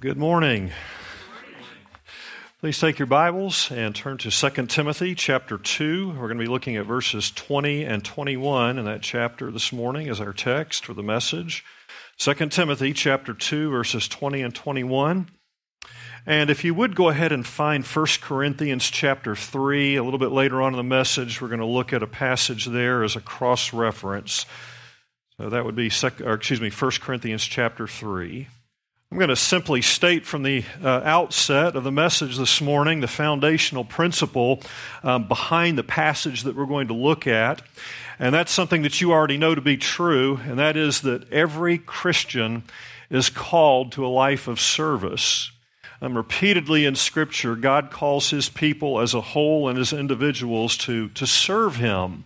Good morning. Please take your Bibles and turn to 2 Timothy chapter 2. We're going to be looking at verses 20 and 21 in that chapter this morning as our text for the message. 2 Timothy chapter 2 verses 20 and 21. And if you would go ahead and find 1 Corinthians chapter 3, a little bit later on in the message, we're going to look at a passage there as a cross reference. So that would be, or excuse me, 1 Corinthians chapter 3. I'm going to simply state from the uh, outset of the message this morning the foundational principle um, behind the passage that we're going to look at. And that's something that you already know to be true, and that is that every Christian is called to a life of service. Um, repeatedly in Scripture, God calls His people as a whole and as individuals to, to serve Him.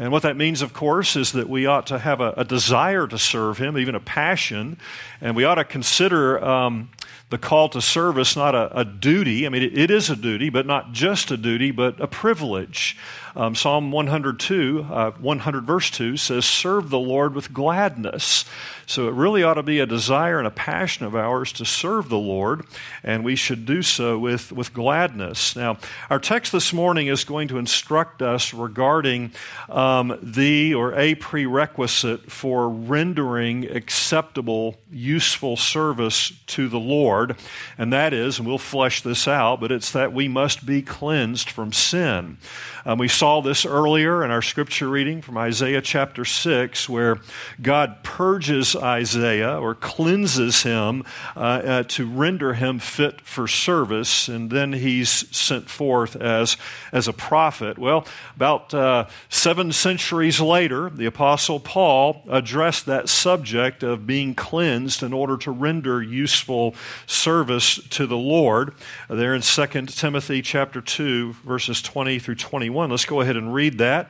And what that means, of course, is that we ought to have a, a desire to serve Him, even a passion, and we ought to consider um, the call to service not a, a duty. I mean, it, it is a duty, but not just a duty, but a privilege. Um, Psalm 102, uh, 100 verse 2 says, Serve the Lord with gladness. So it really ought to be a desire and a passion of ours to serve the Lord, and we should do so with, with gladness. Now, our text this morning is going to instruct us regarding um, the or a prerequisite for rendering acceptable, useful service to the Lord, and that is, and we'll flesh this out, but it's that we must be cleansed from sin. Um, we saw this earlier in our scripture reading from Isaiah chapter 6, where God purges Isaiah or cleanses him uh, uh, to render him fit for service, and then he's sent forth as, as a prophet. Well, about uh, seven centuries later, the Apostle Paul addressed that subject of being cleansed in order to render useful service to the Lord. There in 2 Timothy chapter 2, verses 20 through 21. Let's go ahead and read that.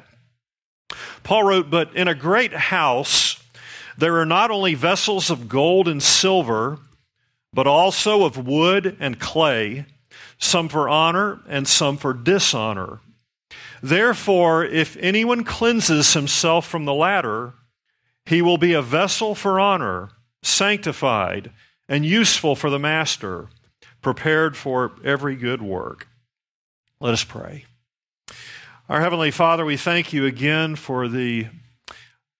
Paul wrote, But in a great house, there are not only vessels of gold and silver, but also of wood and clay, some for honor and some for dishonor. Therefore, if anyone cleanses himself from the latter, he will be a vessel for honor, sanctified, and useful for the master, prepared for every good work. Let us pray. Our Heavenly Father, we thank you again for the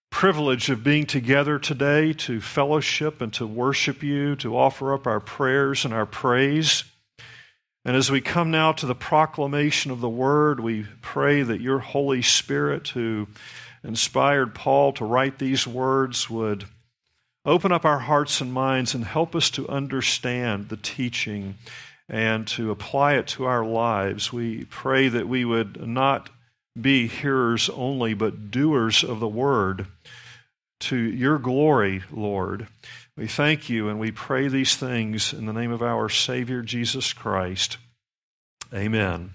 privilege of being together today to fellowship and to worship you, to offer up our prayers and our praise. And as we come now to the proclamation of the word, we pray that your Holy Spirit, who inspired Paul to write these words, would open up our hearts and minds and help us to understand the teaching and to apply it to our lives. We pray that we would not be hearers only, but doers of the word to your glory, Lord. We thank you and we pray these things in the name of our Savior, Jesus Christ. Amen.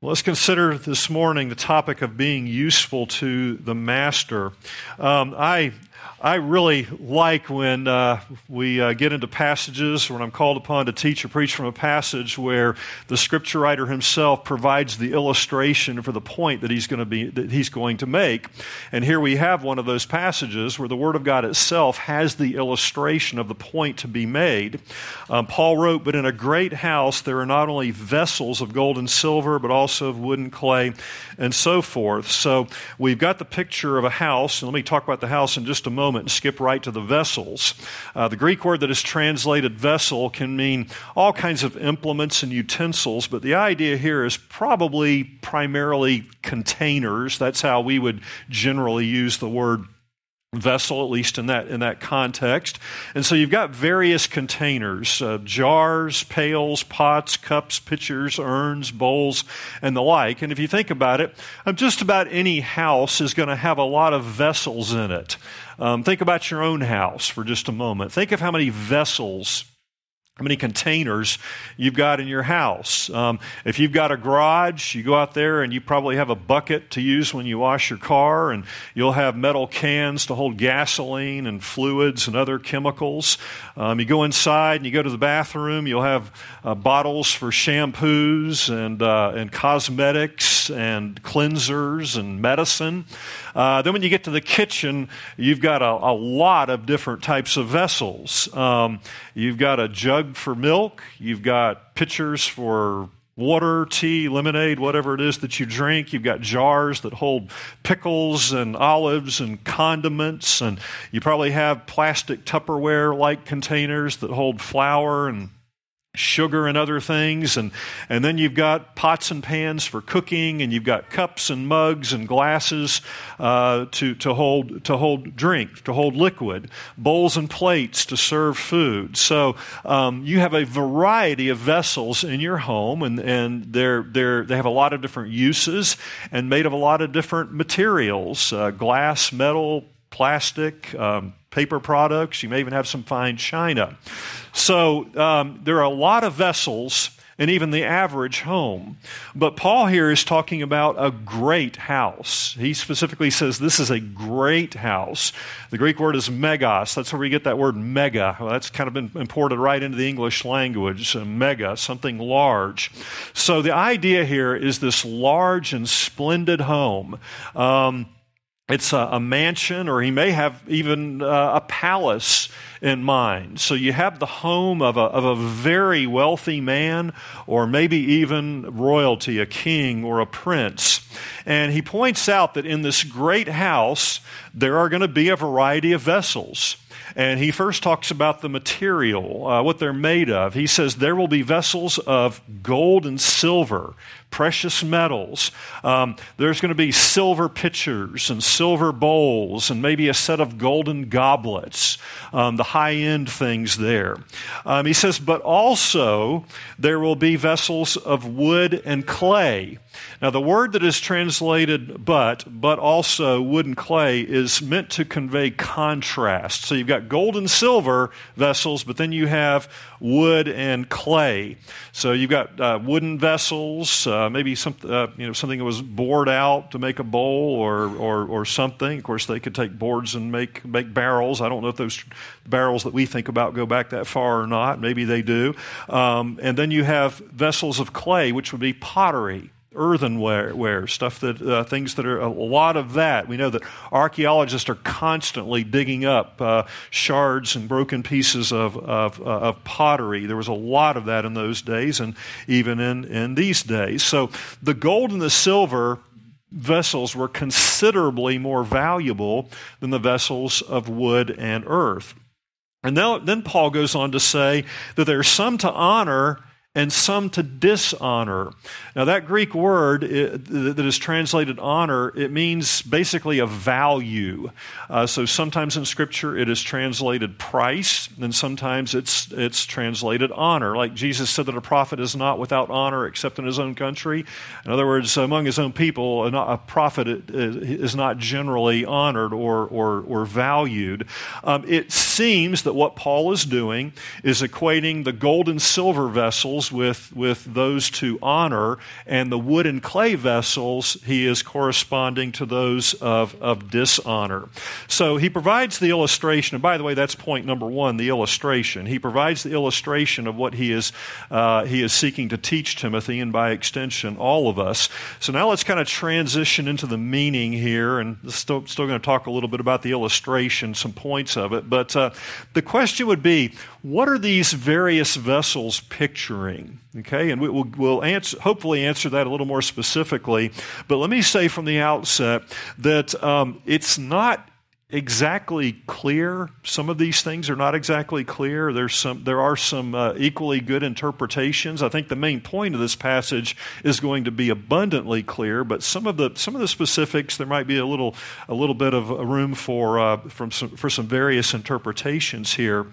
Well, let's consider this morning the topic of being useful to the master. Um, I I really like when uh, we uh, get into passages, when I'm called upon to teach or preach from a passage where the scripture writer himself provides the illustration for the point that he's going to be that he's going to make. And here we have one of those passages where the Word of God itself has the illustration of the point to be made. Um, Paul wrote, "But in a great house there are not only vessels of gold and silver, but also of wood and clay, and so forth." So we've got the picture of a house, and let me talk about the house in just a moment and skip right to the vessels. Uh, the Greek word that is translated vessel can mean all kinds of implements and utensils, but the idea here is probably primarily containers. That's how we would generally use the word vessel, at least in that, in that context. And so you've got various containers uh, jars, pails, pots, cups, pitchers, urns, bowls, and the like. And if you think about it, um, just about any house is going to have a lot of vessels in it. Um, think about your own house for just a moment. Think of how many vessels how many containers you've got in your house. Um, if you've got a garage, you go out there and you probably have a bucket to use when you wash your car, and you'll have metal cans to hold gasoline and fluids and other chemicals. Um, you go inside and you go to the bathroom, you'll have uh, bottles for shampoos and, uh, and cosmetics and cleansers and medicine. Uh, then when you get to the kitchen, you've got a, a lot of different types of vessels. Um, you've got a jug for milk, you've got pitchers for water, tea, lemonade, whatever it is that you drink. You've got jars that hold pickles and olives and condiments, and you probably have plastic Tupperware like containers that hold flour and sugar and other things. And and then you've got pots and pans for cooking and you've got cups and mugs and glasses uh, to to hold to hold drink to hold liquid bowls and plates to serve food. So um, you have a variety of vessels in your home and and they're they're they have a lot of different uses and made of a lot of different materials uh, glass metal plastic um, paper products. You may even have some fine china. So um, there are a lot of vessels in even the average home. But Paul here is talking about a great house. He specifically says this is a great house. The Greek word is megas. That's where we get that word mega. Well, that's kind of been imported right into the English language. mega, something large. So the idea here is this large and splendid home. Um, it's a, a, mansion, or he may have even uh, a palace in mind. So you have the home of a, of a very wealthy man, or maybe even royalty, a king or a prince. And he points out that in this great house, there are going to be a variety of vessels. And he first talks about the material, uh, what they're made of. He says there will be vessels of gold and silver, precious metals. Um, there's going to be silver pitchers and silver bowls and maybe a set of golden goblets, um, the high end things there. Um, he says, but also there will be vessels of wood and clay. Now, the word that is translated but, but also wood and clay, is meant to convey contrast. So you've got gold and silver vessels, but then you have wood and clay. So you've got uh, wooden vessels, uh, maybe some, uh, you know, something that was bored out to make a bowl or, or, or something. Of course, they could take boards and make, make barrels. I don't know if those barrels that we think about go back that far or not. Maybe they do. Um, and then you have vessels of clay, which would be pottery earthenware, stuff that uh, things that are a lot of that. We know that archaeologists are constantly digging up uh, shards and broken pieces of, of, uh, of, pottery. There was a lot of that in those days, and even in, in these days. So the gold and the silver vessels were considerably more valuable than the vessels of wood and earth. And then, then Paul goes on to say that there's some to honor and some to dishonor. Now, that Greek word that is translated honor, it means basically a value. Uh, so sometimes in Scripture it is translated price, and sometimes it's, it's translated honor. Like Jesus said that a prophet is not without honor except in his own country. In other words, among his own people, a prophet is not generally honored or, or, or valued. Um, it seems that what Paul is doing is equating the gold and silver vessels with, with those to honor, and the wood and clay vessels, he is corresponding to those of, of dishonor. So he provides the illustration, and by the way, that's point number one the illustration. He provides the illustration of what he is, uh, he is seeking to teach Timothy, and by extension, all of us. So now let's kind of transition into the meaning here, and still, still going to talk a little bit about the illustration, some points of it. But uh, the question would be what are these various vessels picturing? Okay, and we, will we'll answer, hopefully answer that a little more specifically. But let me say from the outset that um, it's not exactly clear. Some of these things are not exactly clear. There's some, there are some uh, equally good interpretations. I think the main point of this passage is going to be abundantly clear, but some of the some of the specifics there might be a little a little bit of room for uh, from some, for some various interpretations here.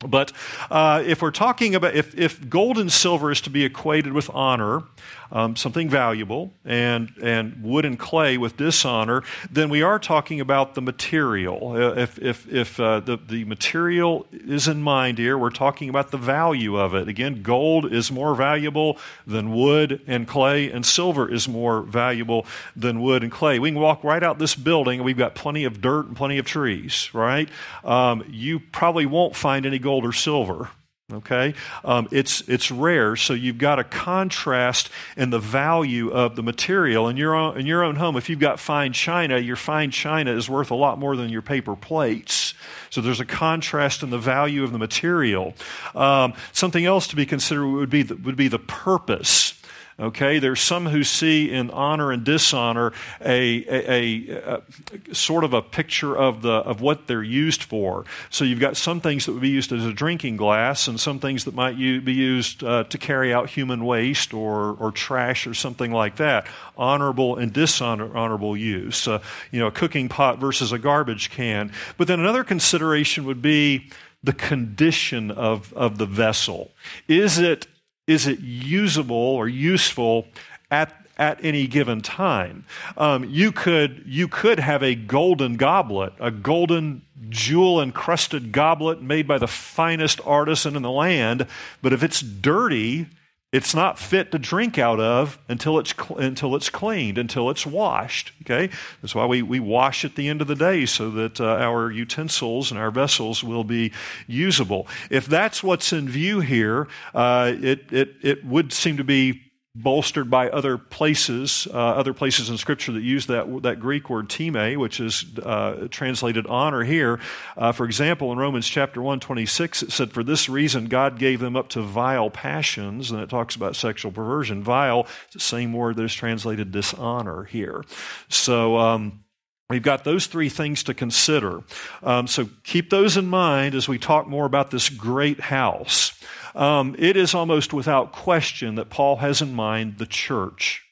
But uh, if we're talking about, if, if gold and silver is to be equated with honor, um, something valuable, and, and wood and clay with dishonor, then we are talking about the material. Uh, if, if, if uh, the, the material is in mind here, we're talking about the value of it. Again, gold is more valuable than wood and clay, and silver is more valuable than wood and clay. We can walk right out this building, and we've got plenty of dirt and plenty of trees, right? Um, you probably won't find any gold or silver Okay? Um, it's, it's rare, so you've got a contrast in the value of the material. In your, own, in your own home, if you've got fine china, your fine china is worth a lot more than your paper plates. So there's a contrast in the value of the material. Um, something else to be considered would be the, would be the purpose. Okay, there's some who see in honor and dishonor a, a, a, a, sort of a picture of the of what they're used for. So you've got some things that would be used as a drinking glass, and some things that might be used uh, to carry out human waste or or trash or something like that. Honorable and dishonorable use. Uh, you know, a cooking pot versus a garbage can. But then another consideration would be the condition of, of the vessel. Is it is it usable or useful at at any given time. Um, you could you could have a golden goblet, a golden jewel encrusted goblet made by the finest artisan in the land, but if it's dirty, it's not fit to drink out of until it's until it's cleaned, until it's washed. Okay, that's why we, we wash at the end of the day so that uh, our utensils and our vessels will be usable. If that's what's in view here, uh, it it it would seem to be bolstered by other places, uh, other places in Scripture that use that, that Greek word time, which is uh, translated honor here. Uh, for example, in Romans chapter 1, 26, it said, For this reason God gave them up to vile passions, and it talks about sexual perversion. Vile, the same word that is translated dishonor here. So, um, We've got those three things to consider. Um, so keep those in mind as we talk more about this great house um, it is almost without question that Paul has in mind the church.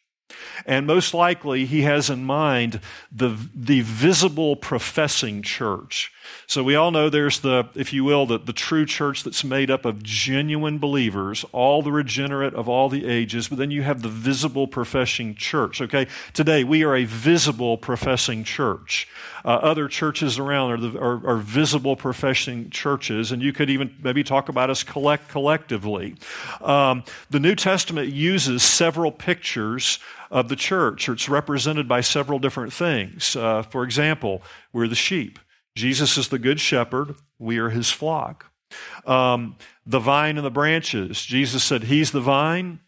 And most likely, he has in mind the, the visible professing church. So we all know there's the, if you will, the, the true church that's made up of genuine believers, all the regenerate of all the ages, but then you have the visible professing church. Okay? Today, we are a visible professing church. Uh, other churches around are, the, are, are, visible professing churches, and you could even maybe talk about us collect collectively. Um, the New Testament uses several pictures of the church, it's represented by several different things. Uh, for example, we're the sheep. Jesus is the good shepherd. We are his flock. Um, the vine and the branches. Jesus said, He's the vine,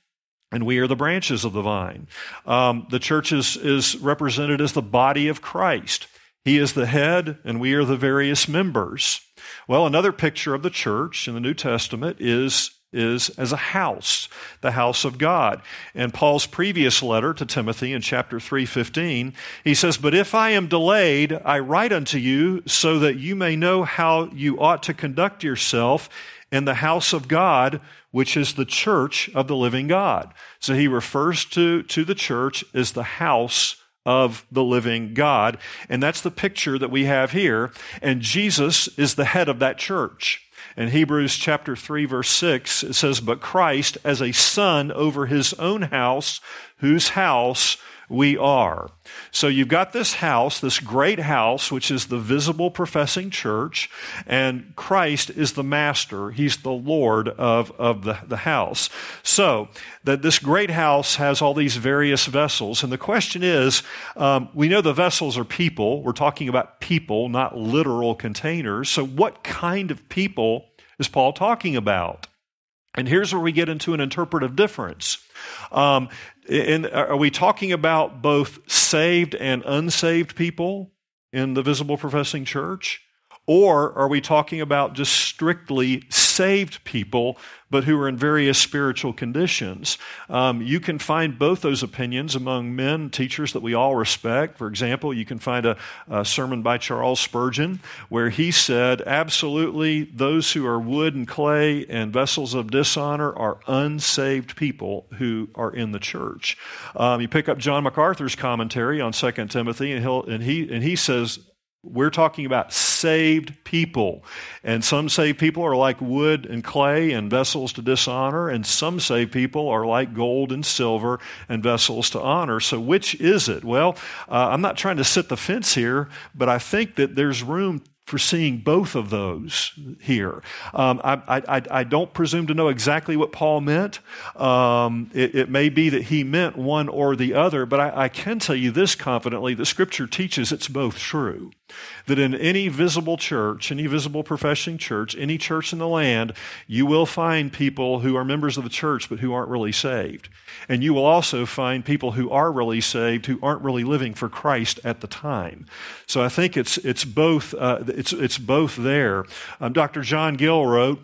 and we are the branches of the vine. Um, the church is, is represented as the body of Christ. He is the head, and we are the various members. Well, another picture of the church in the New Testament is is as a house, the house of God. In Paul's previous letter to Timothy in chapter 3:15, he says, "But if I am delayed, I write unto you so that you may know how you ought to conduct yourself in the house of God, which is the church of the living God." So he refers to, to the church as the house of the living God. And that's the picture that we have here. And Jesus is the head of that church. In Hebrews chapter 3 verse 6, it says, But Christ as a son over his own house, whose house we are. So you've got this house, this great house, which is the visible professing church, and Christ is the master. He's the Lord of, of the, the house. So that this great house has all these various vessels. And the question is, um, we know the vessels are people. We're talking about people, not literal containers. So what kind of people is Paul talking about? And here's where we get into an interpretive difference. Um, are we talking about both saved and unsaved people in the visible professing church? Or are we talking about just strictly saved people, but who are in various spiritual conditions? Um, you can find both those opinions among men, teachers that we all respect. For example, you can find a, a sermon by Charles Spurgeon where he said, absolutely, those who are wood and clay and vessels of dishonor are unsaved people who are in the church. Um, you pick up John MacArthur's commentary on 2 Timothy, and, and, he, and he says, we're talking about saved people. And some saved people are like wood and clay and vessels to dishonor, and some saved people are like gold and silver and vessels to honor. So, which is it? Well, uh, I'm not trying to sit the fence here, but I think that there's room for seeing both of those here. Um, I, I, I, don't presume to know exactly what Paul meant. Um, it, it, may be that he meant one or the other, but I, I can tell you this confidently that Scripture teaches it's both true that in any visible church, any visible professing church, any church in the land, you will find people who are members of the church but who aren't really saved. And you will also find people who are really saved who aren't really living for Christ at the time. So I think it's, it's, both, uh, it's, it's both there. Um, Dr. John Gill wrote,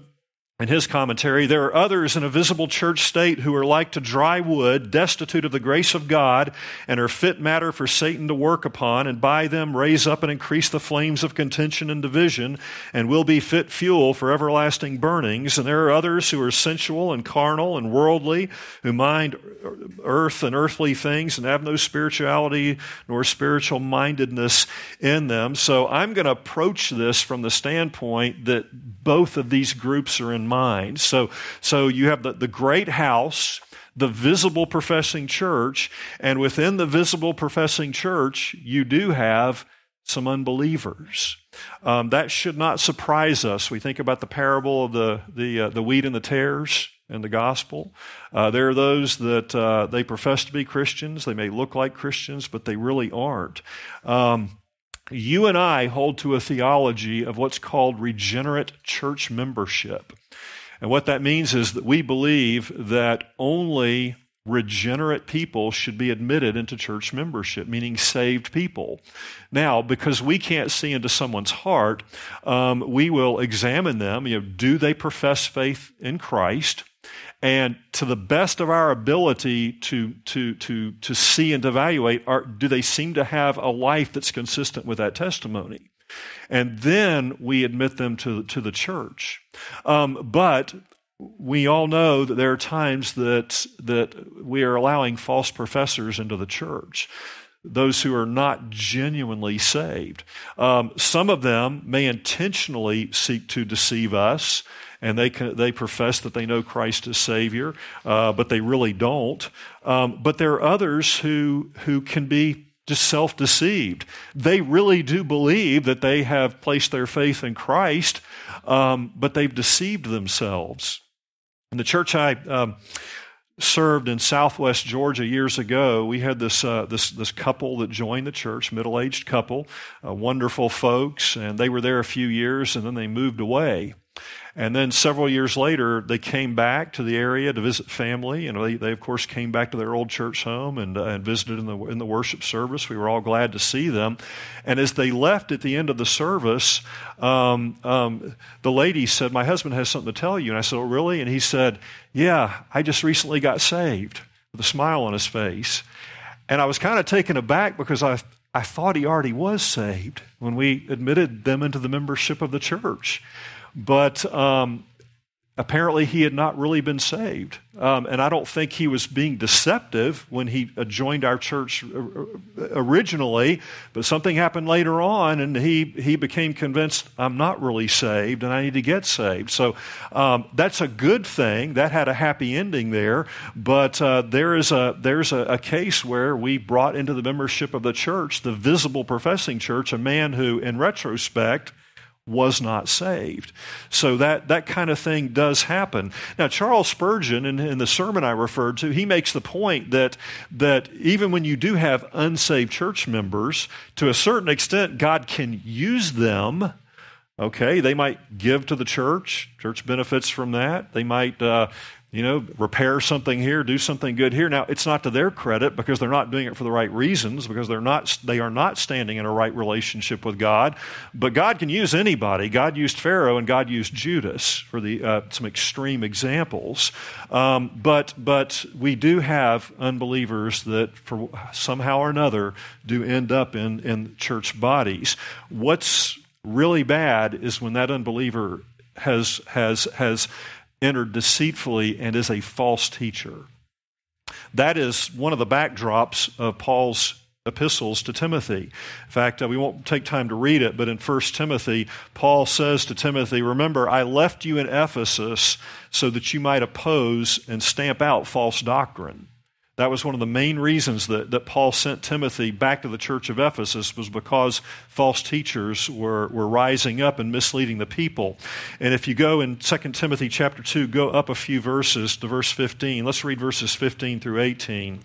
in his commentary, there are others in a visible church state who are like to dry wood, destitute of the grace of God, and are fit matter for Satan to work upon, and by them raise up and increase the flames of contention and division, and will be fit fuel for everlasting burnings. And there are others who are sensual and carnal and worldly, who mind earth and earthly things, and have no spirituality nor spiritual mindedness in them. So I'm going to approach this from the standpoint that both of these groups are in mind. So, so you have the, the great house, the visible professing church, and within the visible professing church, you do have some unbelievers. Um, that should not surprise us. We think about the parable of the, the, uh, the wheat and the tares in the gospel. Uh, there are those that uh, they profess to be Christians. They may look like Christians, but they really aren't. Um, you and I hold to a theology of what's called regenerate church membership. And what that means is that we believe that only regenerate people should be admitted into church membership, meaning saved people. Now, because we can't see into someone's heart, um, we will examine them. You know, do they profess faith in Christ? And to the best of our ability to, to, to, to see and evaluate, are, do they seem to have a life that's consistent with that testimony? And then we admit them to, to the church. Um, but we all know that there are times that, that we are allowing false professors into the church those who are not genuinely saved. Um, some of them may intentionally seek to deceive us and they, they profess that they know Christ as Savior, uh, but they really don't. Um, but there are others who, who can be just self deceived. They really do believe that they have placed their faith in Christ, um, but they've deceived themselves. In the church I um, served in Southwest Georgia years ago, we had this uh, this this couple that joined the church, middle aged couple, uh, wonderful folks, and they were there a few years, and then they moved away. And then several years later, they came back to the area to visit family. And they, they of course, came back to their old church home and, uh, and visited in the, in the worship service. We were all glad to see them. And as they left at the end of the service, um, um, the lady said, My husband has something to tell you. And I said, Oh, really? And he said, Yeah, I just recently got saved, with a smile on his face. And I was kind of taken aback because I, I thought he already was saved when we admitted them into the membership of the church. But um, apparently he had not really been saved. Um, and I don't think he was being deceptive when he joined our church originally, but something happened later on, and he, he became convinced, I'm not really saved, and I need to get saved. So um, that's a good thing. That had a happy ending there. But uh, there is a, there's a, a case where we brought into the membership of the church, the visible professing church, a man who, in retrospect, was not saved. So that, that kind of thing does happen. Now, Charles Spurgeon, in, in, the sermon I referred to, he makes the point that, that even when you do have unsaved church members, to a certain extent, God can use them. Okay, they might give to the church. Church benefits from that. They might uh, you know, repair something here, do something good here. Now, it's not to their credit because they're not doing it for the right reasons, because they're not, they are not standing in a right relationship with God. But God can use anybody. God used Pharaoh and God used Judas for the, uh, some extreme examples. Um, but, but we do have unbelievers that, for somehow or another, do end up in, in church bodies. What's really bad is when that unbeliever has, has, has entered deceitfully and is a false teacher. That is one of the backdrops of Paul's epistles to Timothy. In fact, uh, we won't take time to read it, but in 1 Timothy, Paul says to Timothy, Remember, I left you in Ephesus so that you might oppose and stamp out false doctrine. That was one of the main reasons that, that Paul sent Timothy back to the church of Ephesus was because false teachers were, were rising up and misleading the people. And if you go in 2 Timothy chapter 2, go up a few verses to verse 15. Let's read verses 15 through 18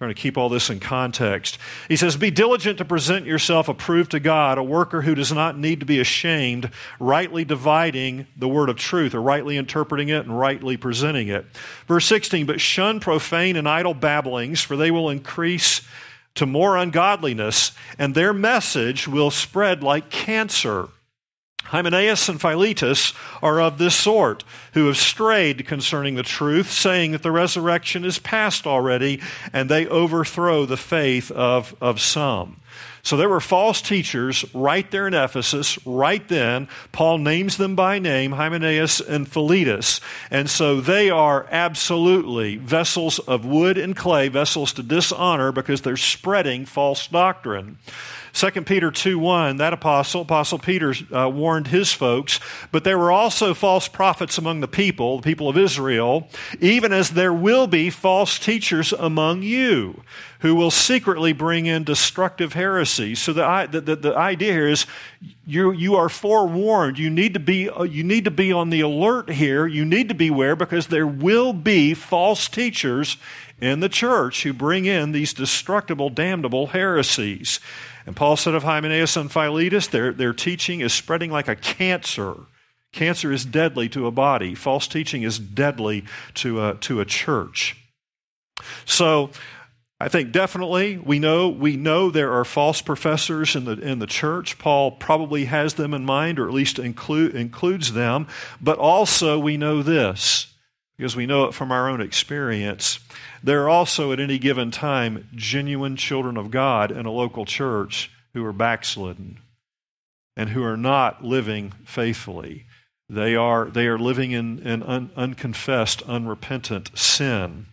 trying to keep all this in context. He says, Be diligent to present yourself approved to God, a worker who does not need to be ashamed, rightly dividing the word of truth, or rightly interpreting it and rightly presenting it. Verse 16, But shun profane and idle babblings, for they will increase to more ungodliness, and their message will spread like cancer. Hymenaeus and Philetus are of this sort, who have strayed concerning the truth, saying that the resurrection is past already, and they overthrow the faith of, of some. So there were false teachers right there in Ephesus, right then. Paul names them by name, Hymenaeus and Philetus. And so they are absolutely vessels of wood and clay, vessels to dishonor because they're spreading false doctrine. 2 Peter 2 1, that apostle, Apostle Peter, uh, warned his folks, but there were also false prophets among the people, the people of Israel, even as there will be false teachers among you who will secretly bring in destructive heresies. So the, the, the, the idea here is you, you are forewarned. You need, to be, uh, you need to be on the alert here. You need to beware because there will be false teachers in the church who bring in these destructible, damnable heresies. And Paul said of Hymenaeus and Philetus, their, their teaching is spreading like a cancer. Cancer is deadly to a body. False teaching is deadly to a, to a church. So, I think definitely we know we know there are false professors in the in the church. Paul probably has them in mind, or at least include, includes them. But also we know this because we know it from our own experience. There are also at any given time genuine children of God in a local church who are backslidden and who are not living faithfully. They are, they are living in, in un, unconfessed, unrepentant sin.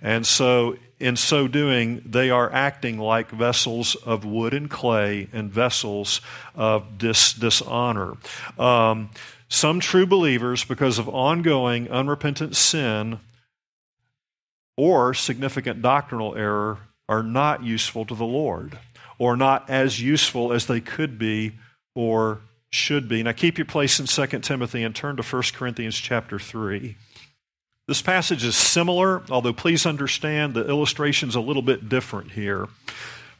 And so, in so doing, they are acting like vessels of wood and clay and vessels of dis, dishonor. Um, some true believers, because of ongoing unrepentant sin, or significant doctrinal error are not useful to the Lord or not as useful as they could be or should be. Now keep your place in 2 Timothy and turn to 1 Corinthians chapter 3. This passage is similar, although please understand the illustration is a little bit different here.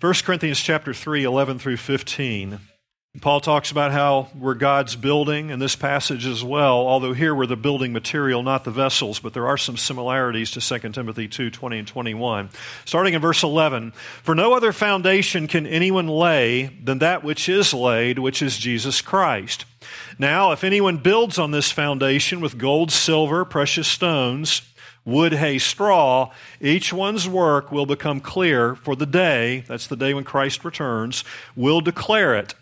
1 Corinthians chapter 3, 11 through 15. Paul talks about how we're God's building in this passage as well, although here we're the building material, not the vessels, but there are some similarities to 2 Timothy 2 20 and 21. Starting in verse 11 For no other foundation can anyone lay than that which is laid, which is Jesus Christ. Now, if anyone builds on this foundation with gold, silver, precious stones, wood, hay, straw, each one's work will become clear, for the day, that's the day when Christ returns, will declare it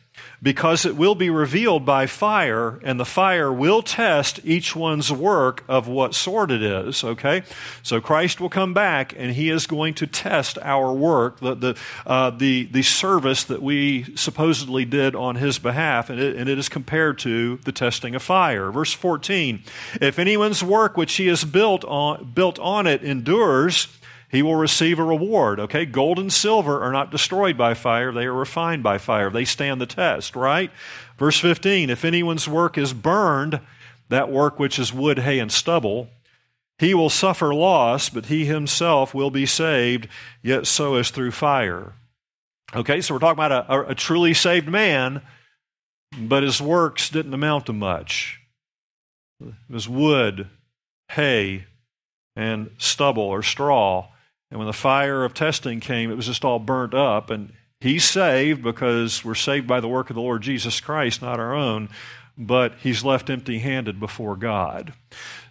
because it will be revealed by fire, and the fire will test each one's work of what sort it is. Okay? So Christ will come back, and he is going to test our work, the, the, uh, the, the service that we supposedly did on his behalf, and it, and it is compared to the testing of fire. Verse 14 If anyone's work which he has built on, built on it endures, he will receive a reward. Okay, gold and silver are not destroyed by fire, they are refined by fire. They stand the test, right? Verse 15 If anyone's work is burned, that work which is wood, hay, and stubble, he will suffer loss, but he himself will be saved, yet so as through fire. Okay, so we're talking about a, a, truly saved man, but his works didn't amount to much. It was wood, hay, and stubble or straw. And when the fire of testing came, it was just all burnt up. And he's saved because we're saved by the work of the Lord Jesus Christ, not our own, but he's left empty handed before God.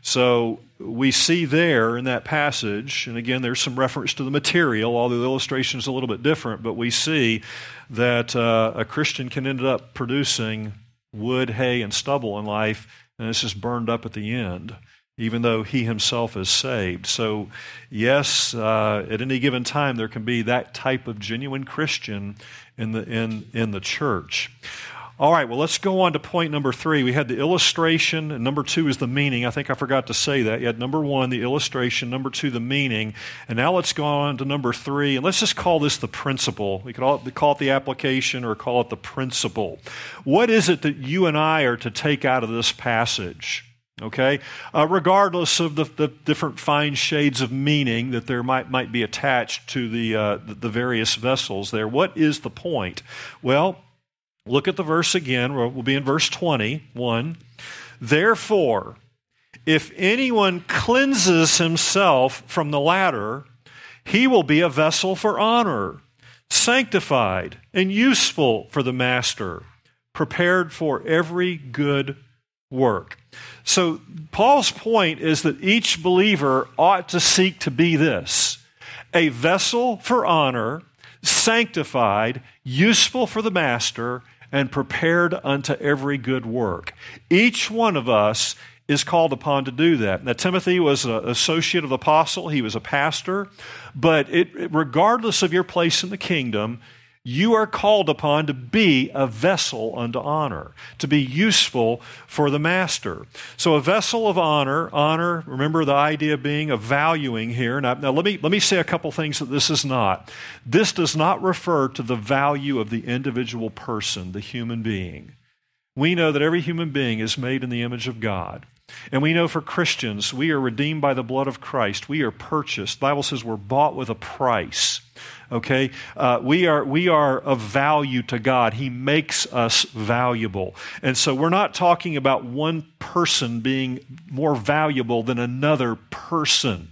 So we see there in that passage, and again, there's some reference to the material, although the illustration is a little bit different, but we see that uh, a Christian can end up producing wood, hay, and stubble in life, and it's just burned up at the end. Even though he himself is saved. So, yes, uh, at any given time, there can be that type of genuine Christian in the, in, in the church. All right, well, let's go on to point number three. We had the illustration, and number two is the meaning. I think I forgot to say that. You had number one, the illustration, number two, the meaning. And now let's go on to number three, and let's just call this the principle. We could call it the application or call it the principle. What is it that you and I are to take out of this passage? Okay? Uh, regardless of the, the, different fine shades of meaning that there might, might be attached to the, uh, the, the various vessels there, what is the point? Well, look at the verse again. We'll be in verse 21. Therefore, if anyone cleanses himself from the latter, he will be a vessel for honor, sanctified and useful for the master, prepared for every good work. So, Paul's point is that each believer ought to seek to be this a vessel for honor, sanctified, useful for the master, and prepared unto every good work. Each one of us is called upon to do that. Now, Timothy was an associate of the apostle, he was a pastor, but it, regardless of your place in the kingdom, you are called upon to be a vessel unto honor, to be useful for the master. So, a vessel of honor, honor, remember the idea being of valuing here. Now, now let, me, let me say a couple things that this is not. This does not refer to the value of the individual person, the human being. We know that every human being is made in the image of God. And we know for Christians, we are redeemed by the blood of Christ. We are purchased. The Bible says we're bought with a price. Okay? Uh, we, are, we are of value to God. He makes us valuable. And so we're not talking about one person being more valuable than another person.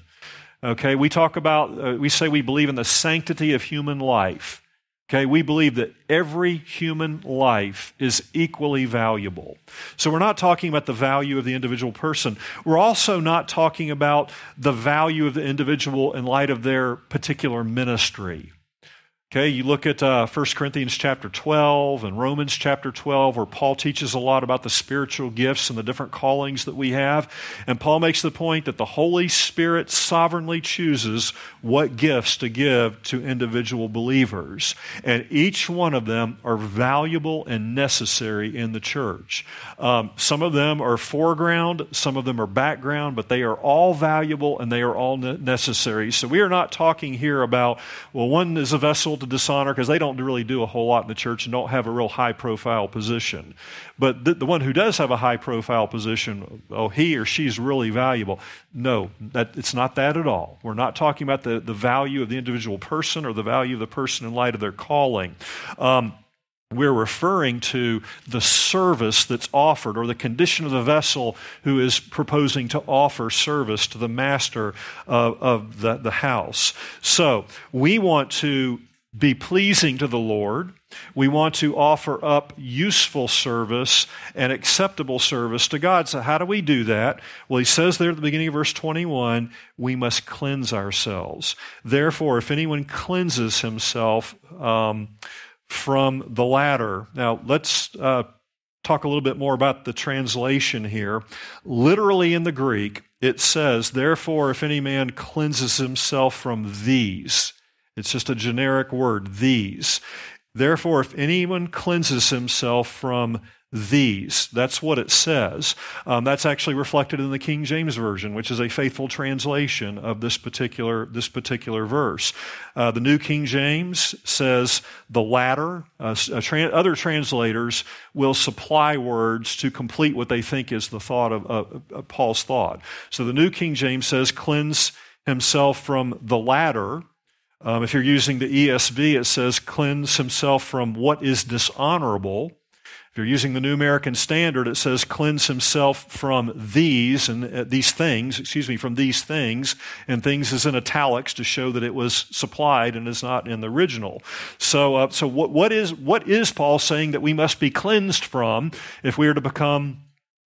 Okay? We talk about, uh, we say we believe in the sanctity of human life. Okay, we believe that every human life is equally valuable. So we're not talking about the value of the individual person. We're also not talking about the value of the individual in light of their particular ministry. Okay, you look at uh, 1 Corinthians chapter 12 and Romans chapter 12, where Paul teaches a lot about the spiritual gifts and the different callings that we have. And Paul makes the point that the Holy Spirit sovereignly chooses what gifts to give to individual believers. And each one of them are valuable and necessary in the church. Um, some of them are foreground, some of them are background, but they are all valuable and they are all ne- necessary. So we are not talking here about, well, one is a vessel to dishonor because they don't really do a whole lot in the church and don't have a real high profile position. But the, the one who does have a high profile position, oh, he or she's really valuable. No, that, it's not that at all. We're not talking about the, the value of the individual person or the value of the person in light of their calling. Um, we're referring to the service that's offered or the condition of the vessel who is proposing to offer service to the master of, of the, the house. So we want to be pleasing to the Lord. We want to offer up useful service and acceptable service to God. So, how do we do that? Well, he says there at the beginning of verse 21 we must cleanse ourselves. Therefore, if anyone cleanses himself um, from the latter. Now, let's uh, talk a little bit more about the translation here. Literally in the Greek, it says, Therefore, if any man cleanses himself from these, it's just a generic word, these. Therefore, if anyone cleanses himself from these, that's what it says. Um, that's actually reflected in the King James Version, which is a faithful translation of this particular, this particular verse. Uh, the New King James says the latter. Uh, tra- other translators will supply words to complete what they think is the thought of uh, Paul's thought. So the New King James says, cleanse himself from the latter um, if you're using the ESV, it says cleanse himself from what is dishonorable. If you're using the New American Standard, it says cleanse himself from these and uh, these things, excuse me, from these things, and things is in italics to show that it was supplied and is not in the original. So, uh, so what, what is what is Paul saying that we must be cleansed from if we are to become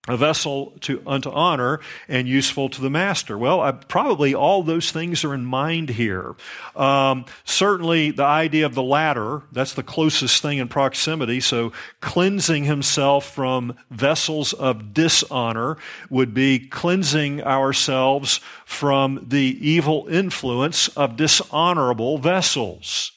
a vessel to, unto honor and useful to the master. Well, I, probably all those things are in mind here. Um, certainly, the idea of the latter, that's the closest thing in proximity. So, cleansing himself from vessels of dishonor would be cleansing ourselves from the evil influence of dishonorable vessels.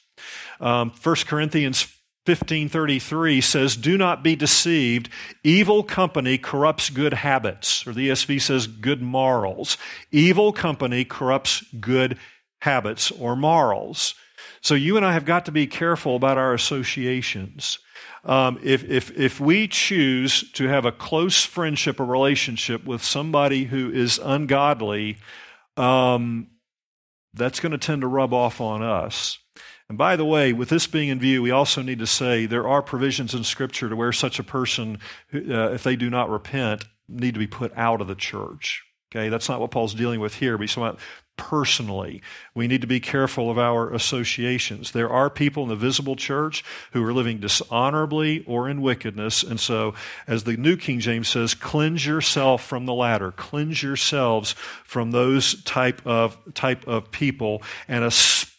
Um, 1 Corinthians 1533 says, Do not be deceived. Evil company corrupts good habits. Or the ESV says, good morals. Evil company corrupts good habits or morals. So you and I have got to be careful about our associations. Um, if, if, if we choose to have a close friendship or relationship with somebody who is ungodly, um, that's going to tend to rub off on us. And by the way, with this being in view, we also need to say there are provisions in Scripture to where such a person, uh, if they do not repent, need to be put out of the church. Okay, that's not what Paul's dealing with here, but he's talking about personally. We need to be careful of our associations. There are people in the visible church who are living dishonorably or in wickedness. And so, as the New King James says, cleanse yourself from the latter. Cleanse yourselves from those type of, type of people, and especially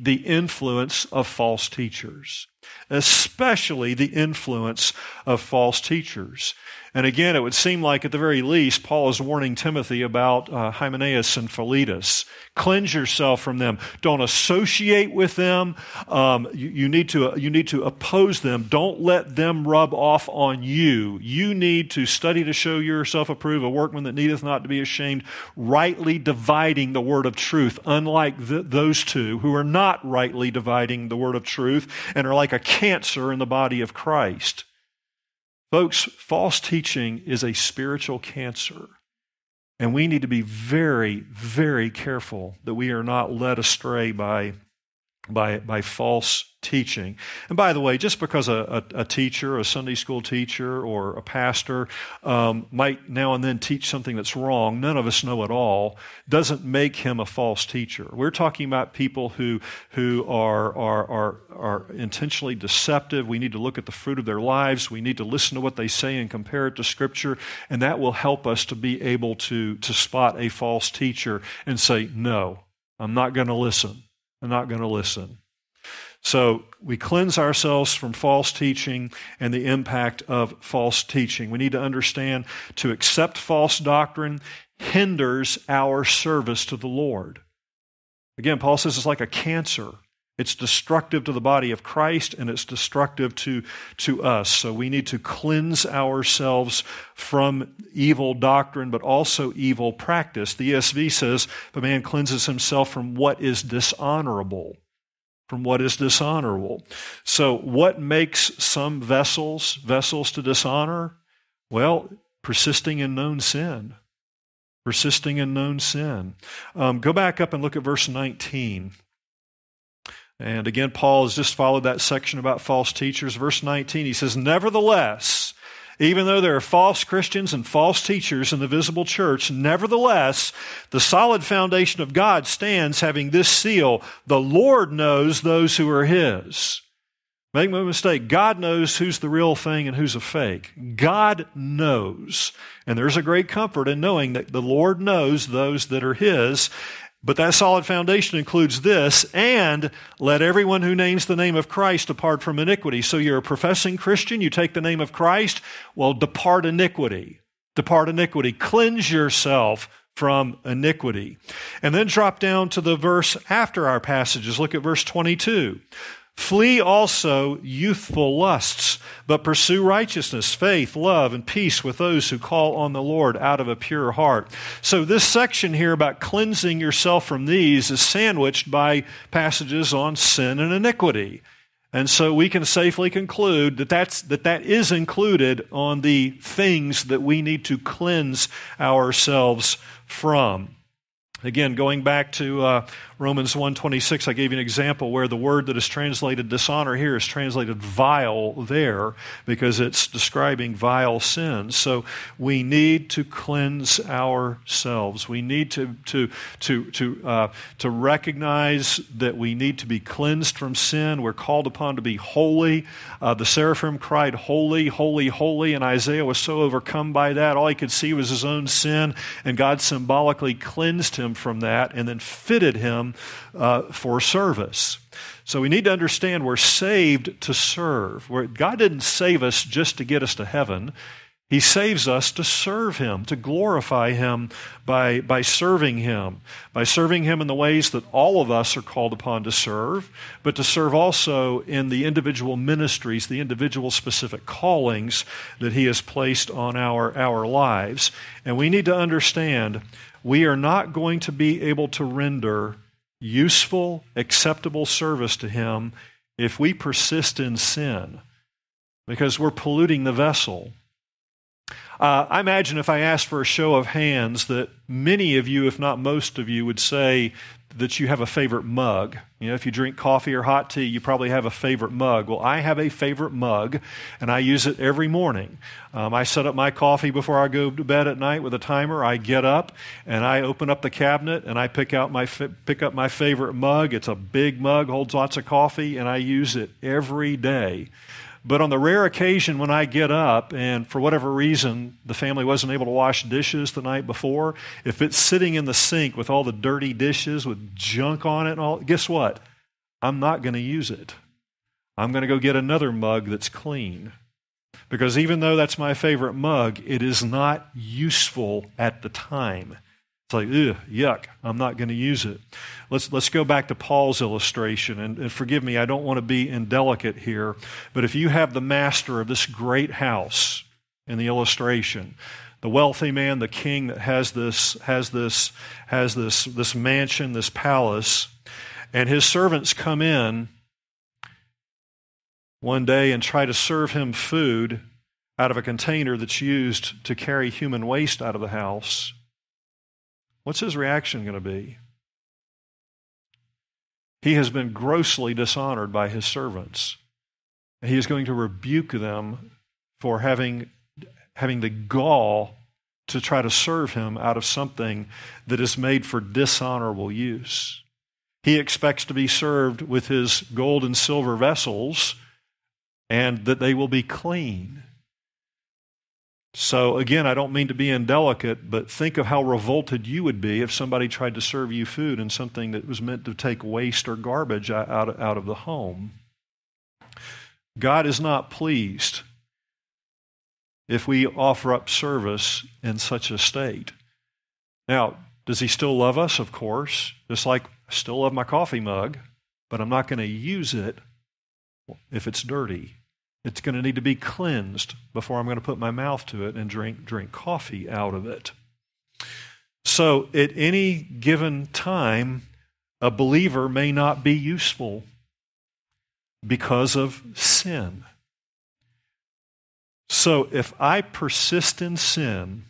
the influence of false teachers. Especially the influence of false teachers. And again, it would seem like at the very least, Paul is warning Timothy about uh, Hymenaeus and Philetus. Cleanse yourself from them. Don't associate with them. Um, you, you, need to, you need to oppose them. Don't let them rub off on you. You need to study to show yourself approved, a workman that needeth not to be ashamed, rightly dividing the word of truth, unlike th- those two who are not rightly dividing the word of truth and are like a cancer in the body of Christ. Folks, false teaching is a spiritual cancer. And we need to be very, very careful that we are not led astray by, by, by false teaching. And by the way, just because a, a, a teacher, a Sunday school teacher, or a pastor um, might now and then teach something that's wrong, none of us know it all, doesn't make him a false teacher. We're talking about people who, who are, are, are, are intentionally deceptive. We need to look at the fruit of their lives. We need to listen to what they say and compare it to Scripture, and that will help us to be able to, to spot a false teacher and say, No, I'm not going to listen. I'm not going to listen. So we cleanse ourselves from false teaching and the impact of false teaching. We need to understand to accept false doctrine hinders our service to the Lord. Again, Paul says it's like a cancer. It's destructive to the body of Christ and it's destructive to, to us. So we need to cleanse ourselves from evil doctrine, but also evil practice. The ESV says the man cleanses himself from what is dishonorable from what is dishonorable. So, what makes some vessels vessels to dishonor? Well, persisting in known sin. Persisting in known sin. Um, go back up and look at verse 19. And again, Paul has just followed that section about false teachers. Verse 19, he says, Nevertheless, even though there are false Christians and false teachers in the visible church, nevertheless, the solid foundation of God stands having this seal the Lord knows those who are His. Make no mistake, God knows who's the real thing and who's a fake. God knows. And there's a great comfort in knowing that the Lord knows those that are His. But that solid foundation includes this, and let everyone who names the name of Christ depart from iniquity. So you're a professing Christian, you take the name of Christ, well, depart iniquity. Depart iniquity. Cleanse yourself from iniquity. And then drop down to the verse after our passages. Look at verse 22. Flee also youthful lusts, but pursue righteousness, faith, love, and peace with those who call on the Lord out of a pure heart. So, this section here about cleansing yourself from these is sandwiched by passages on sin and iniquity. And so we can safely conclude that that's, that, that is included on the things that we need to cleanse ourselves from. Again, going back to uh, Romans 1:26 I gave you an example where the word that is translated dishonor here is translated vile there because it's describing vile sins. So we need to cleanse ourselves. We need to to to to uh, to recognize that we need to be cleansed from sin. We're called upon to be holy. Uh, the seraphim cried, "Holy, holy, holy," and Isaiah was so overcome by that, all he could see was his own sin, and God symbolically cleansed him from that and then fitted him uh, for service. So we need to understand we're saved to serve. We're, God didn't save us just to get us to heaven. He saves us to serve Him, to glorify Him by, by serving Him, by serving Him in the ways that all of us are called upon to serve, but to serve also in the individual ministries, the individual specific callings that He has placed on our, our lives. And we need to understand we are not going to be able to render useful, acceptable service to Him if we persist in sin, because we're polluting the vessel. Uh, I imagine if I asked for a show of hands, that many of you, if not most of you, would say that you have a favorite mug. You know, if you drink coffee or hot tea, you probably have a favorite mug. Well, I have a favorite mug, and I use it every morning. Um, I set up my coffee before I go to bed at night with a timer. I get up and I open up the cabinet and I pick out my pick up my favorite mug. It's a big mug, holds lots of coffee, and I use it every day. But on the rare occasion when I get up and for whatever reason the family wasn't able to wash dishes the night before, if it's sitting in the sink with all the dirty dishes with junk on it and all, guess what? I'm not going to use it. I'm going to go get another mug that's clean. Because even though that's my favorite mug, it is not useful at the time. It's like, ugh, yuck, I'm not going to use it. Let's, let's go back to Paul's illustration. And, and forgive me, I don't want to be indelicate here, but if you have the master of this great house in the illustration, the wealthy man, the king that has this, has this, has this, this mansion, this palace, and his servants come in one day and try to serve him food out of a container that's used to carry human waste out of the house. What's his reaction going to be? He has been grossly dishonored by his servants. And He is going to rebuke them for having, having the gall to try to serve him out of something that is made for dishonorable use. He expects to be served with his gold and silver vessels and that they will be clean. So, again, I don't mean to be indelicate, but think of how revolted you would be if somebody tried to serve you food in something that was meant to take waste or garbage out, out of the home. God is not pleased if we offer up service in such a state. Now, does He still love us? Of course. Just like I still love my coffee mug, but I'm not going to use it if it's dirty. It's going to need to be cleansed before I'm going to put my mouth to it and drink, drink coffee out of it. So, at any given time, a believer may not be useful because of sin. So, if I persist in sin,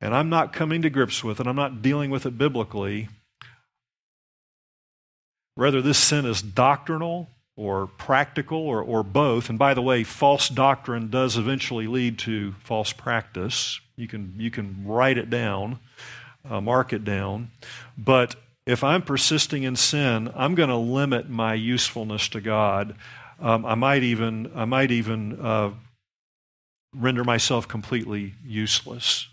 and I'm not coming to grips with it, I'm not dealing with it biblically, rather, this sin is doctrinal or practical or, or both. And by the way, false doctrine does eventually lead to false practice. You can, you can write it down, uh, mark it down. But if I'm persisting in sin, I'm going to limit my usefulness to God. Um, I might even, I might even uh, render myself completely useless.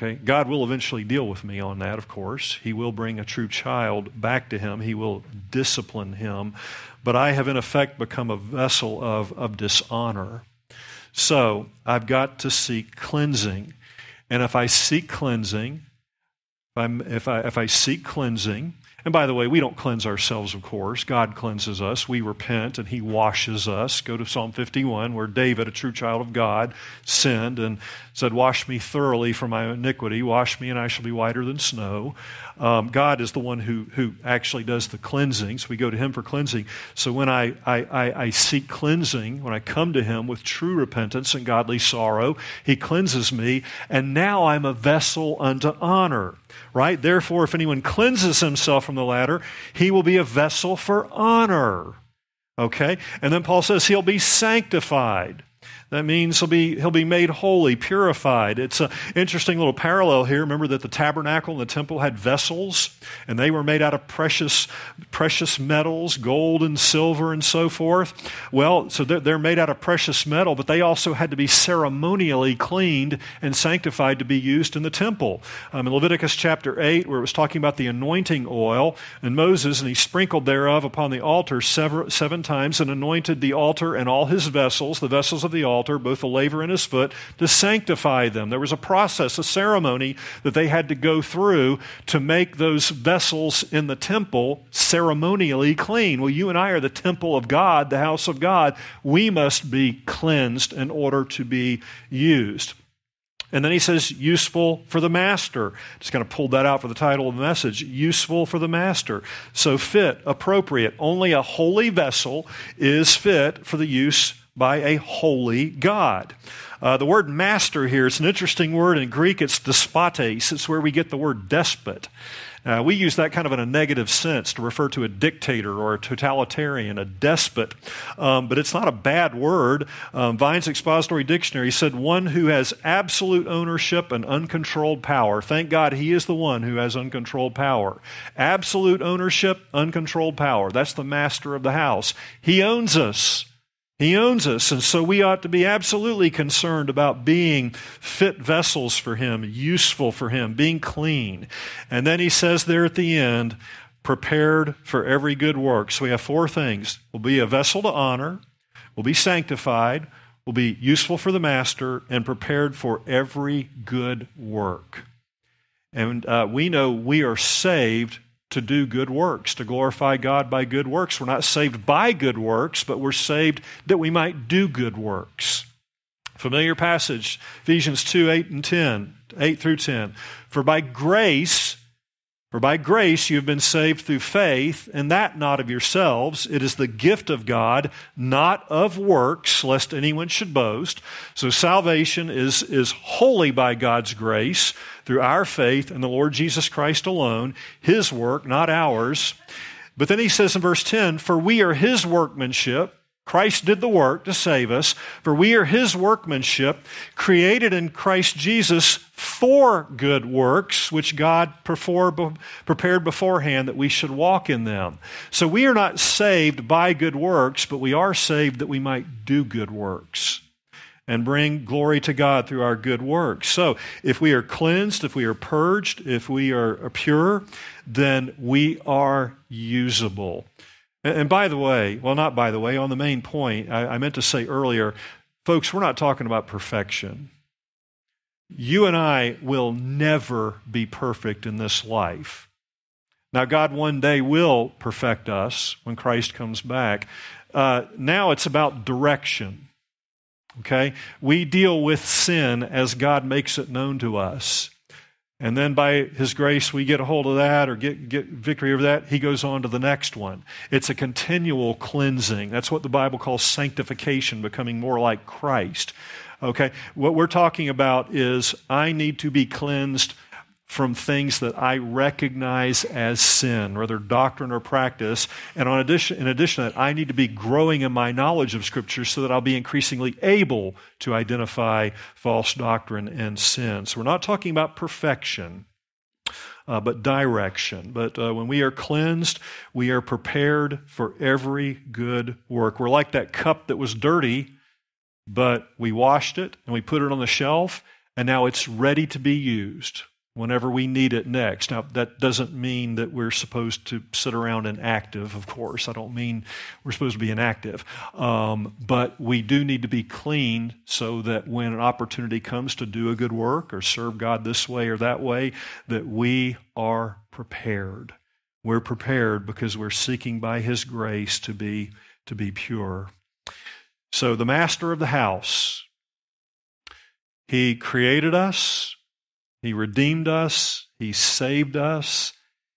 Okay? God will eventually deal with me on that, of course. He will bring a true child back to Him, He will discipline him. But I have, in effect, become a vessel of, of dishonor. So I've got to seek cleansing. And if I seek cleansing, if, I'm, if, I, if I seek cleansing And by the way, we don't cleanse ourselves, of course. God cleanses us. We repent and He washes us. Go to Psalm 51, where David, a true child of God, sinned and said, Wash me thoroughly from my iniquity. Wash me, and I shall be whiter than snow. Um, God is the one who, who actually does the cleansing. So we go to Him for cleansing. So when I, I, I, I seek cleansing, when I come to Him with true repentance and godly sorrow, He cleanses me. And now I'm a vessel unto honor right? Therefore, if anyone cleanses himself from the latter, he will be a vessel for honor. Okay? And then Paul says he'll be sanctified. That means he'll be, he'll be made holy, purified. It's an interesting little parallel here. Remember that the tabernacle and the temple had vessels, and they were made out of precious, precious metals, gold and silver and so forth. Well, so they're, they're made out of precious metal, but they also had to be ceremonially cleaned and sanctified to be used in the temple. Um, in Leviticus chapter 8, where it was talking about the anointing oil, and Moses, and he sprinkled thereof upon the altar seven, seven times and anointed the altar and all his vessels, the vessels of the altar altar, both the laver and his foot, to sanctify them. There was a process, a ceremony that they had to go through to make those vessels in the temple ceremonially clean. Well, you and I are the temple of God, the house of God. We must be cleansed in order to be used. And then he says, useful for the master. Just kind of pulled that out for the title of the message. Useful for the master. So fit, appropriate. Only a holy vessel is fit for the use by a holy God. Uh, the word master here, it's an interesting word. In Greek, it's despotes. It's where we get the word despot. Uh, we use that kind of in a negative sense to refer to a dictator or a totalitarian, a despot. Um, but it's not a bad word. Um, Vine's Expository Dictionary said one who has absolute ownership and uncontrolled power. Thank God he is the one who has uncontrolled power. Absolute ownership, uncontrolled power. That's the master of the house. He owns us. He owns us, and so we ought to be absolutely concerned about being fit vessels for Him, useful for Him, being clean. And then He says there at the end, prepared for every good work. So we have four things we'll be a vessel to honor, we'll be sanctified, we'll be useful for the Master, and prepared for every good work. And uh, we know we are saved to do good works, to glorify God by good works. We're not saved by good works, but we're saved that we might do good works. Familiar passage, Ephesians 2 8 and 10, 8 through 10. For by grace, for by grace you have been saved through faith, and that not of yourselves. It is the gift of God, not of works, lest anyone should boast. So salvation is, is wholly by God's grace through our faith in the Lord Jesus Christ alone, His work, not ours. But then he says in verse 10 For we are His workmanship Christ did the work to save us, for we are his workmanship, created in Christ Jesus for good works, which God prepared beforehand that we should walk in them. So we are not saved by good works, but we are saved that we might do good works and bring glory to God through our good works. So if we are cleansed, if we are purged, if we are pure, then we are usable. And by the way, well, not by the way, on the main point, I, meant to say earlier, folks, we're not talking about perfection. You and I will never be perfect in this life. Now, God one day will perfect us when Christ comes back. Uh, now it's about direction. Okay? We deal with sin as God makes it known to us. And then by His grace, we get a hold of that or get, get victory over that. He goes on to the next one. It's a continual cleansing. That's what the Bible calls sanctification, becoming more like Christ. Okay? What we're talking about is I need to be cleansed from things that I recognize as sin, whether doctrine or practice. And on addition, in addition to that, I need to be growing in my knowledge of Scripture so that I'll be increasingly able to identify false doctrine and sin. So we're not talking about perfection. Uh, but direction. But uh, when we are cleansed, we are prepared for every good work. We're like that cup that was dirty, but we washed it and we put it on the shelf, and now it's ready to be used whenever we need it next. Now, that doesn't mean that we're supposed to sit around inactive, of course. I don't mean we're supposed to be inactive. Um, but we do need to be cleaned so that when an opportunity comes to do a good work or serve God this way or that way, that we are prepared. We're prepared because we're seeking by His grace to be, to be pure. So, the master of the house, He created us, He redeemed us, He saved us,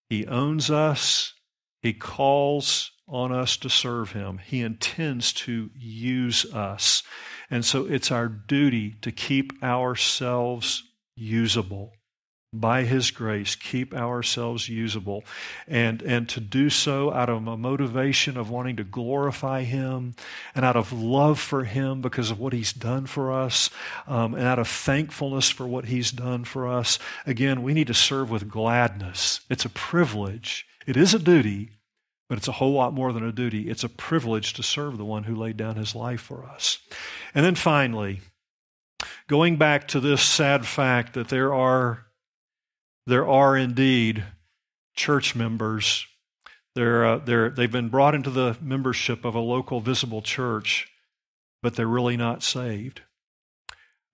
He owns us, He calls on us to serve Him. He intends to use us. And so it's our duty to keep ourselves usable by his grace keep ourselves usable. And and to do so out of a motivation of wanting to glorify him and out of love for him because of what he's done for us um, and out of thankfulness for what he's done for us. Again we need to serve with gladness. It's a privilege. It is a duty but it's a whole lot more than a duty. It's a privilege to serve the one who laid down his life for us. And then finally going back to this sad fact that there are there are indeed church members. They're, uh, they're, they've been brought into the membership of a local visible church, but they're really not saved.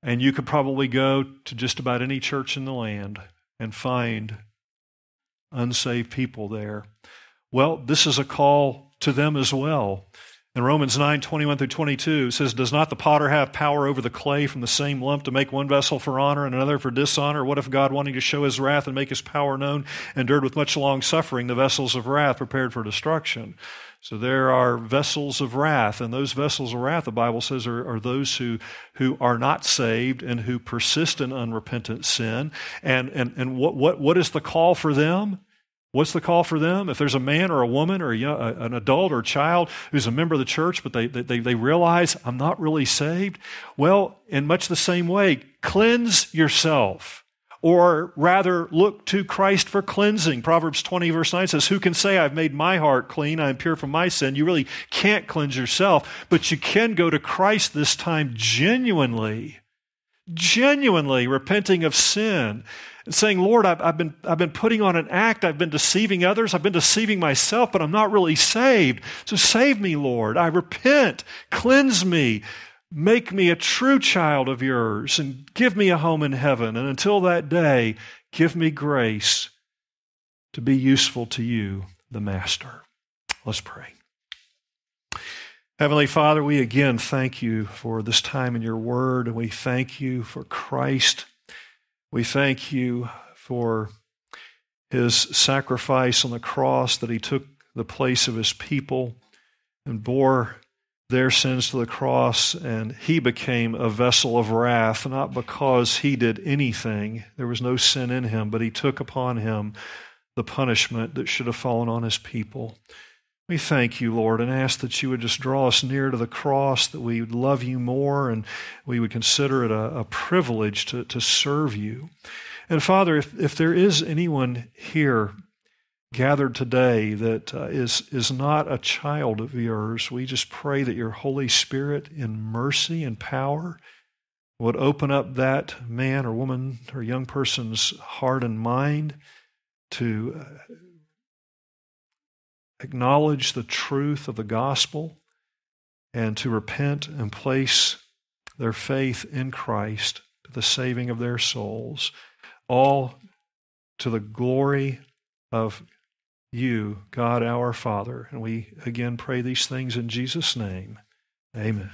And you could probably go to just about any church in the land and find unsaved people there. Well, this is a call to them as well. In Romans 9, 21 through 22, it says, Does not the potter have power over the clay from the same lump to make one vessel for honor and another for dishonor? What if God, wanting to show his wrath and make his power known, endured with much long suffering the vessels of wrath prepared for destruction? So there are vessels of wrath, and those vessels of wrath, the Bible says, are, are, those who, who are not saved and who persist in unrepentant sin. And, and, and what, what, what is the call for them? What's the call for them? If there's a man or a woman or a young, an adult or a child who's a member of the church, but they, they, they realize I'm not really saved, well, in much the same way, cleanse yourself. Or rather, look to Christ for cleansing. Proverbs 20, verse 9 says, Who can say, I've made my heart clean, I am pure from my sin? You really can't cleanse yourself, but you can go to Christ this time genuinely, genuinely repenting of sin and saying, Lord, I've, I've, been, I've been putting on an act, I've been deceiving others, I've been deceiving myself, but I'm not really saved. So save me, Lord. I repent, cleanse me, make me a true child of yours, and give me a home in heaven. And until that day, give me grace to be useful to you, the Master. Let's pray. Heavenly Father, we again thank you for this time in your word, and we thank you for Christ we thank you for his sacrifice on the cross, that he took the place of his people and bore their sins to the cross, and he became a vessel of wrath, not because he did anything. There was no sin in him, but he took upon him the punishment that should have fallen on his people. We thank you, Lord, and ask that you would just draw us near to the cross, that we would love you more, and we would consider it a, a privilege to, to serve you. And Father, if, if there is anyone here gathered today that uh, is is not a child of yours, we just pray that your Holy Spirit, in mercy and power, would open up that man or woman or young person's heart and mind to. Uh, acknowledge the truth of the gospel and to repent and place their faith in Christ to the saving of their souls, all to the glory of you, God our Father. And we again pray these things in Jesus' name. Amen.